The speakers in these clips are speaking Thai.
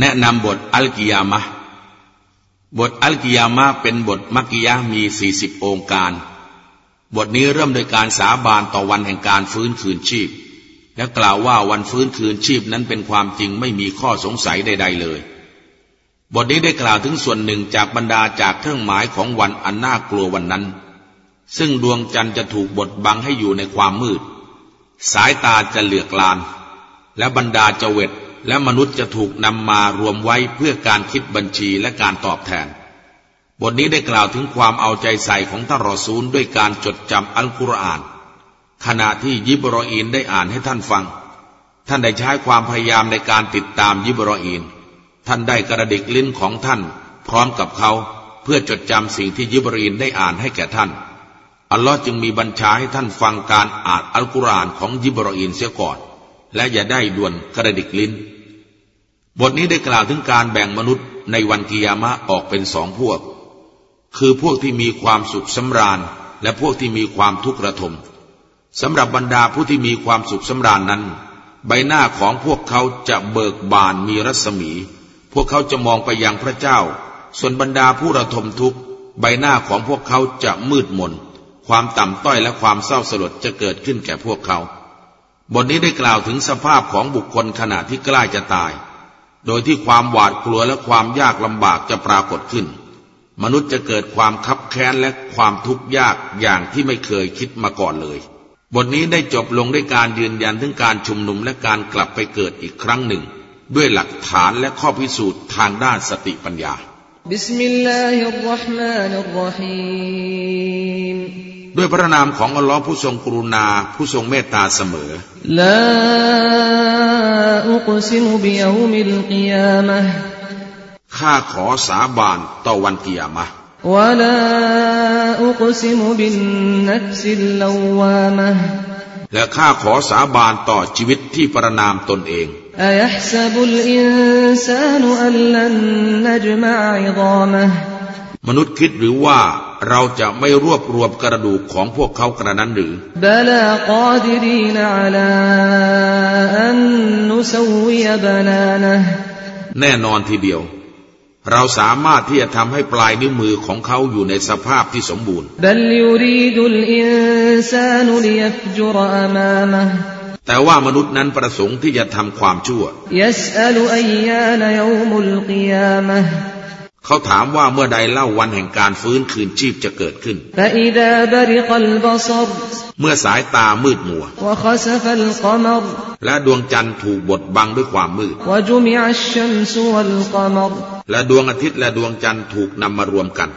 แนะนำบทอัลกิยามะบทอัลกิยามะเป็นบทมักกิยะมีสี่สิบองค์การ บทนี้เริ่มโดยการสาบานต่อวันแห่งการฟื้นคืนชีพ และกล่าวว่าวันฟื้นคืนชีพนั้นเป็นความจริงไม่มีข้อสงสัยใด ๆ เลย บทนี้ได้กล่าวถึงส่วนหนึ่งจากบรรดาจากเครื่องหมายของวันอันน่ากลัววันนั้น ซึ่งดวงจันทร์จะถูกบดบังให้อยู่ในความมืด สายตาจะเหลือกลาน และบรรดาจเวต และมนุษย์จะถูกนำมารวมไว้เพื่อการคิดบัญชีและการตอบแทน บทนี้ได้กล่าวถึงความเอาใจใส่ของท่านรอซูลด้วยการจดจำอัลกุรอาน ขณะที่ยิบรออีนได้อ่านให้ท่านฟัง ท่านได้ใช้ความพยายามในการติดตามยิบรออีน ท่านได้กระดิกลิ้นของท่าน พร้อมกับเขาเพื่อจดจำสิ่งที่ยิบรออีนได้อ่านให้แก่ท่านอัลลอฮ์จึงมีบัญชาให้ท่านฟังการอ่านอัลกุรอานของยิบรออีนเสียก่อน และอย่าได้ด่วนกระดิกลิ้น บทนี้ได้กล่าวถึงการแบ่งมนุษย์ในวันกิยามะออกเป็นสองพวก คือพวกที่มีความสุขสำราญ และพวกที่มีความทุกข์ระทมสำหรับบรรดาผู้ที่มีความสุขสำราญนั้น ใบหน้าของพวกเขาจะเบิกบานมีรัศมี พวกเขาจะมองไปยังพระเจ้า ส่วนบรรดาผู้ระทมทุกข์ใบหน้าของพวกเขาจะมืดมน ความต่ำต้อยและความเศร้าสลดจะเกิดขึ้นแก่พวกเขา บทนี้ได้กล่าวถึงสภาพของบุคคลขณะที่ใกล้จะตาย โดยที่ความหวาดกลัวและความยากลำบากจะปรากฏขึ้น มนุษย์จะเกิดความคับแค้นและความทุกข์ยากอย่างที่ไม่เคยคิดมาก่อนเลย บทนี้ได้จบลงด้วยการยืนยันถึงการชุมนุมและการกลับไปเกิดอีกครั้งหนึ่ง ด้วยหลักฐานและข้อพิสูจน์ทางด้านสติปัญญาบิสมิล ลาฮิรราะห์มานิรราะฮีมด้วยพระนามของอัลลอฮ์ผู้ทรงกรุณาผู้ทรงเมตตาเสมอلا أقسم بيوم القيامةข้าขอสาบานต่อวันกิยามะولا أقسم بالنفس اللوامةและข้าขอสาบานต่อชีวิตที่ประนามตนเองอายห์ซบุลอินซานอัลลันนจมะอิฎามะมนุษย์คิดหรือว่า เราจะไม่รวบรวมกระดูกของพวกเขากระนั้นหรือแน่นอนทีเดียว เราสามารถที่จะทำให้ปลายนิ้วมือของเขาอยู่ในสภาพที่สมบูรณ์แต่ว่ามนุษย์นั้นประสงค์ที่จะทำความชั่ว เขาถามว่าเมื่อใดเล่าวันแห่งการฟื้นคืนชีพจะเกิดขึ้น เมื่อสายตามืดมัว และดวงจันทร์ถูกบดบังด้วยความมืด และดวงอาทิตย์และดวงจันทร์ถูกนำมารวมกัน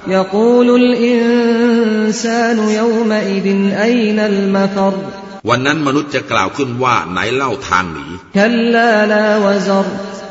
วันนั้นมนุษย์จะกล่าวขึ้นว่าไหนเล่าทางหนี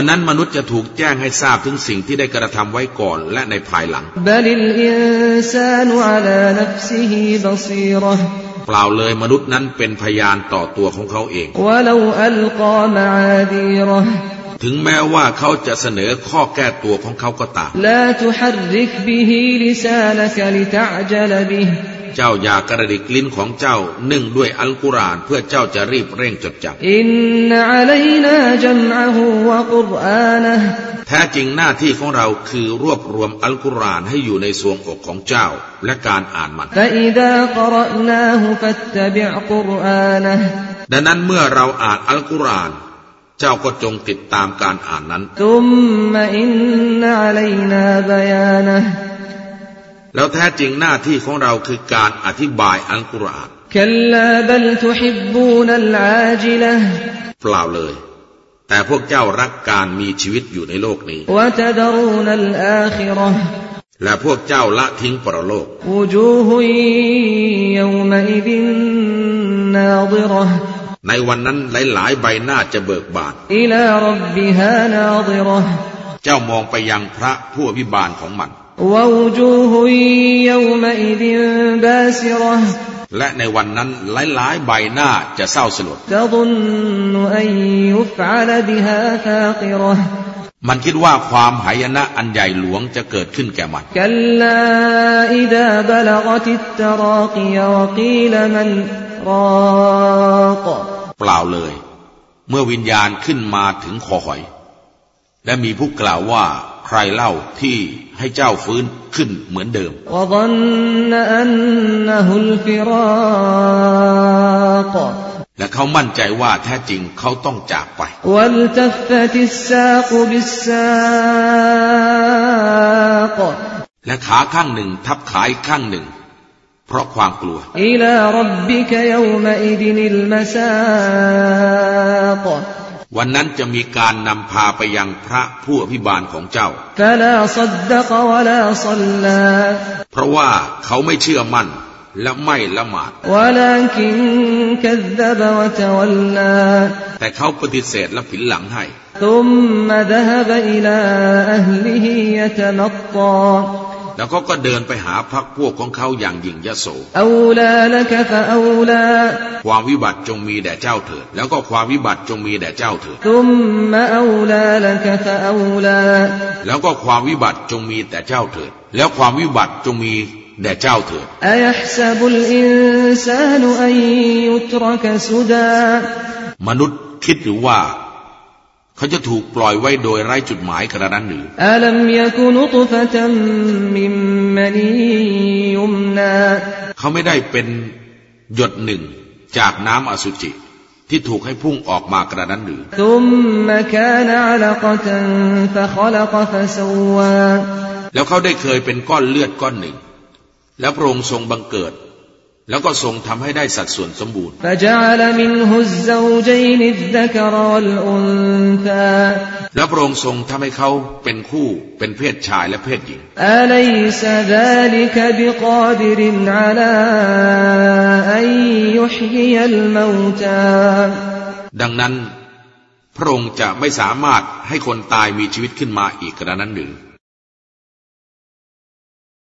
นนั้นมนุษย์จะถูกแจ้งให้ทราบถึงสิ่งที่ได้กระทำไว้ก่อนและในภายหลังเปล่าเลยมนุษย์นั้นเป็นพยานต่อตัวของเขาเอง ถึงแม้ว่าเขาจะเสนอข้อแก้ตัวของเขาก็ตาม เจ้าอย่ากระดิกลิ้นของเจ้านึ่งด้วยอัลกุรอานเพื่อเจ้าจะรีบเร่งจดจำอินนอะลัยนาจัมอะฮูวะกุรอานะแท้จริงหน้าที่ของเราคือรวบรวมอัลกุรอานให้อยู่ในสวงอกของเจ้าและการอ่านมันดังนั้นเมื่อเราอ่านอัลกุรอานเจ้าก็จงติดตามการอ่านนั้น แล้วแท้จริงหน้าที่ของเราคือการอธิบายอัลกุรอานเปล่าเลย แต่พวกเจ้ารักการมีชีวิตอยู่ในโลกนี้ และพวกเจ้าละทิ้งปรโลก ในวันนั้นหลาย ๆ ใบหน้าจะเบิกบานเจ้ามองไปยังพระผู้อภิบาลของมัน และในวันนั้นหลายๆ ใบหน้าจะเศร้าสลด มันคิดว่าความหายนะอันใหญ่หลวงจะเกิดขึ้นแก่มันเปล่าเลย เมื่อวิญญาณขึ้นมาถึงคอหอย และมีผู้กล่าวว่า ใครเล่าที่ให้เจ้าฟื้นขึ้นเหมือนเดิม และเขามั่นใจว่าแท้จริงเขาต้องจากไป และขาข้างหนึ่งทับขาอีกข้างหนึ่ง เพราะความกลัว อิลารับบิกยมอิดินิลมา วันนั้นจะมีการนำพาไปยังพระผู้อภิบาลของเจ้า เพราะว่าเขาไม่เชื่อมั่นและไม่ละหมาด แต่เขาปฏิเสธและผินหลังให้ แล้วเขาก็เดินไปหาพักพวกของเขาอย่างยิ่งยโสความวิบัติจงมีแด่เจ้าเถิด แล้วก็ความวิบัติจงมีแด่เจ้าเถิดแล้วก็ความวิบัติจงมีแต่เจ้าเถิด แล้วความวิบัติจงมีแด่เจ้าเถิดมนุษย์คิดหรือว่า เขาจะถูกปล่อยไว้โดยไร้จุดหมายกระนั้นหรืออัลัมยกุนุตฟะตัมมิมมนียุมนาเขาไม่ได้เป็นหยดหนึ่งจากน้ำอสุจิ ที่ถูกให้พุ่งออกมากระนั้นหรือทุมมคานอะลกตันฟะคอลกฟะสวแล้วเขาได้เคยเป็นก้อนเลือดก้อนหนึ่ง แล้วพระองค์ทรงบังเกิด แล้วก็ทรงทำให้ได้สัดส่วนสมบูรณ์ แล้วพระองค์ทรงทำให้เขาเป็นคู่เป็นเพศชายและเพศหญิง ดังนั้น พระองค์จะไม่สามารถให้คนตายมีชีวิตขึ้นมาอีกกระนั้นหรือ